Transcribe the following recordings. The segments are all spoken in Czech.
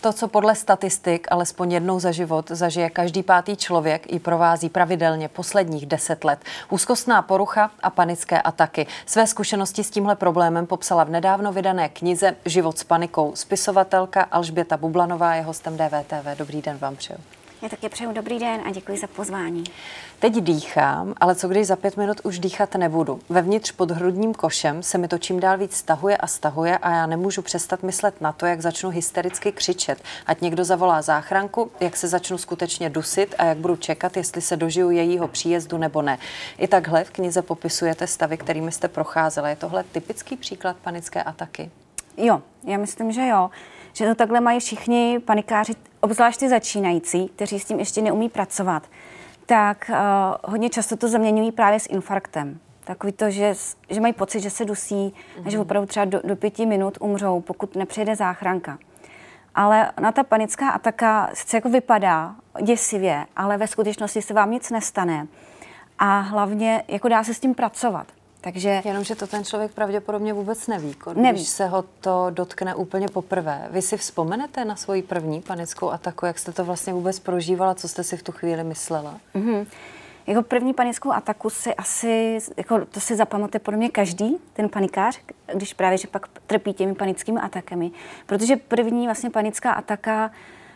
To, co podle statistik alespoň jednou za život zažije každý pátý člověk, i provází pravidelně posledních deset let. Úzkostná porucha a panické ataky. Své zkušenosti s tímhle problémem popsala v nedávno vydané knize Život s panikou. Spisovatelka Alžběta Bublanová je hostem DVTV. Dobrý den vám přeju. Já taky přeju dobrý den a děkuji za pozvání. Teď dýchám, ale co když za pět minut už dýchat nebudu? Vevnitř pod hrudním košem se mi to čím dál víc stahuje a stahuje a já nemůžu přestat myslet na to, jak začnu hystericky křičet. Ať někdo zavolá záchranku, jak se začnu skutečně dusit a jak budu čekat, jestli se dožiju jejího příjezdu nebo ne. I takhle v knize popisujete stavy, kterými jste procházela. Je tohle typický příklad panické ataky? Jo, já myslím, že jo. Že to takhle mají všichni panikáři, obzvlášť ty začínající, kteří s tím ještě neumí pracovat tak uh, hodně často to zaměňují právě s infarktem. Takový to, že, že mají pocit, že se dusí mm-hmm. a že mhm. opravdu třeba do, do pěti minut umřou, pokud nepřijede záchranka. Ale na ta panická ataka sice jako vypadá děsivě, ale ve skutečnosti se vám nic nestane. A hlavně jako dá se s tím pracovat. Takže... Jenomže to ten člověk pravděpodobně vůbec neví, když neví. se ho to dotkne úplně poprvé. Vy si vzpomenete na svoji první panickou ataku, jak jste to vlastně vůbec prožívala, co jste si v tu chvíli myslela? Mm-hmm. Jako první panickou ataku si asi, jako to si zapamatuje podle mě každý, ten panikář, když právě, že pak trpí těmi panickými atakami. Protože první vlastně panická ataka,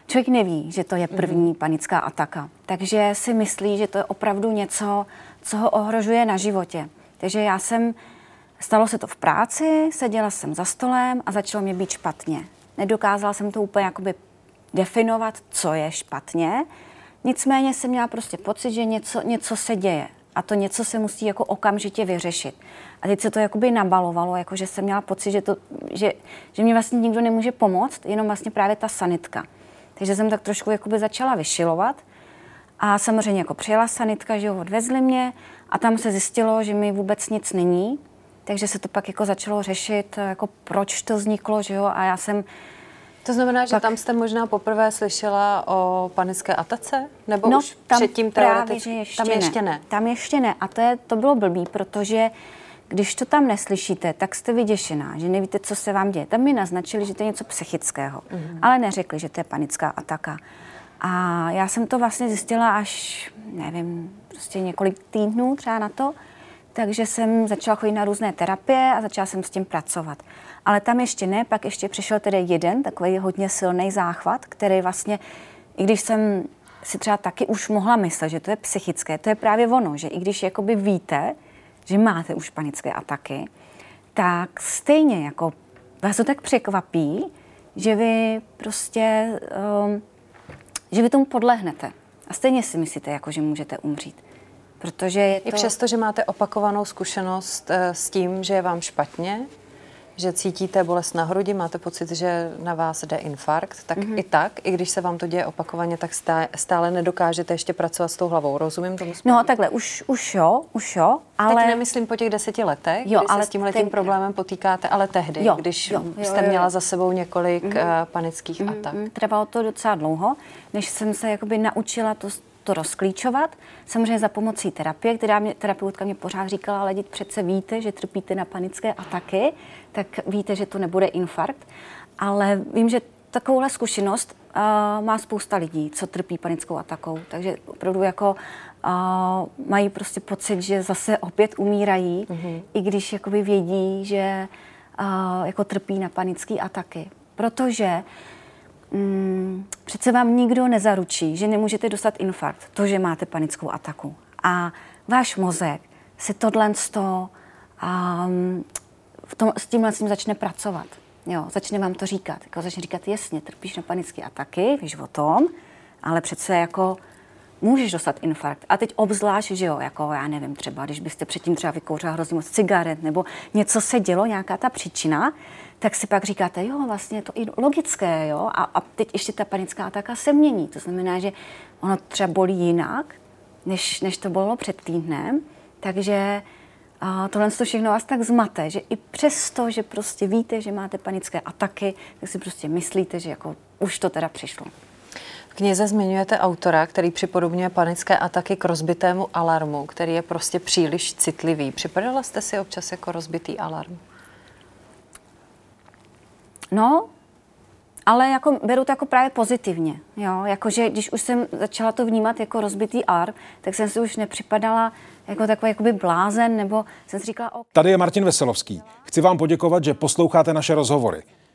člověk neví, že to je první mm-hmm. panická ataka. Takže si myslí, že to je opravdu něco, co ho ohrožuje na životě. Takže já jsem, stalo se to v práci, seděla jsem za stolem a začalo mě být špatně. Nedokázala jsem to úplně jakoby definovat, co je špatně. Nicméně jsem měla prostě pocit, že něco, něco se děje a to něco se musí jako okamžitě vyřešit. A teď se to jakoby nabalovalo, jako že jsem měla pocit, že, to, že, že mě vlastně nikdo nemůže pomoct, jenom vlastně právě ta sanitka. Takže jsem tak trošku jakoby začala vyšilovat a samozřejmě jako přijela sanitka, že ho odvezli mě a tam se zjistilo, že mi vůbec nic není, takže se to pak jako začalo řešit, jako proč to vzniklo, že jo, a já jsem to znamená, že tak... tam jste možná poprvé slyšela o panické atace? Nebo no, už tam předtím právě, že ještě tam ještě ne. ne. Tam ještě ne. A to, je, to bylo blbý, protože když to tam neslyšíte, tak jste vyděšená, že nevíte, co se vám děje. Tam mi naznačili, že to je něco psychického, mm-hmm. ale neřekli, že to je panická ataka. A já jsem to vlastně zjistila až, nevím, prostě několik týdnů třeba na to, takže jsem začala chodit na různé terapie a začala jsem s tím pracovat. Ale tam ještě ne, pak ještě přišel tedy jeden takový hodně silný záchvat, který vlastně, i když jsem si třeba taky už mohla myslet, že to je psychické, to je právě ono, že i když jakoby víte, že máte už panické ataky, tak stejně jako vás to tak překvapí, že vy prostě um, že vy tomu podlehnete. A stejně si myslíte, jako že můžete umřít. Protože je to... I přesto, že máte opakovanou zkušenost eh, s tím, že je vám špatně, že cítíte bolest na hrudi, máte pocit, že na vás jde infarkt, tak mm-hmm. i tak, i když se vám to děje opakovaně, tak stále nedokážete ještě pracovat s tou hlavou. Rozumím tomu správně? No takhle, už, už jo, už jo, ale... Teď nemyslím po těch deseti letech, jo, kdy ale se s tímhle ten... problémem potýkáte, ale tehdy, jo, když jo, jo, jste jo, jo. měla za sebou několik mm-hmm. panických mm-hmm. atak. Trvalo to docela dlouho, než jsem se jakoby naučila to to rozklíčovat. Samozřejmě za pomocí terapie, která mě, terapeutka mě pořád říkala, ale teď přece víte, že trpíte na panické ataky, tak víte, že to nebude infarkt. Ale vím, že takovouhle zkušenost uh, má spousta lidí, co trpí panickou atakou. Takže opravdu jako uh, mají prostě pocit, že zase opět umírají, mm-hmm. i když jakoby vědí, že uh, jako trpí na panické ataky. Protože mm, přece vám nikdo nezaručí, že nemůžete dostat infarkt, to, že máte panickou ataku. A váš mozek se tohle z toho, um, v tom, s tímhle s tím začne pracovat. Jo, začne vám to říkat. Jako začne říkat, jasně, trpíš na panické ataky, víš o tom, ale přece jako můžeš dostat infarkt. A teď obzvlášť, že jo, jako já nevím, třeba když byste předtím třeba vykouřila hrozně moc cigaret nebo něco se dělo, nějaká ta příčina, tak si pak říkáte, jo, vlastně je to i logické, jo, a, a teď ještě ta panická ataka se mění. To znamená, že ono třeba bolí jinak, než, než to bylo před týdnem, takže a tohle to všechno vás tak zmate, že i přesto, že prostě víte, že máte panické ataky, tak si prostě myslíte, že jako už to teda přišlo. V knize zmiňujete autora, který připodobňuje panické ataky k rozbitému alarmu, který je prostě příliš citlivý. Připadala jste si občas jako rozbitý alarm? No, ale jako beru to jako právě pozitivně. Jo? Jakože když už jsem začala to vnímat jako rozbitý ar, tak jsem si už nepřipadala jako takový jakoby blázen, nebo jsem si říkala... O... Tady je Martin Veselovský. Chci vám poděkovat, že posloucháte naše rozhovory.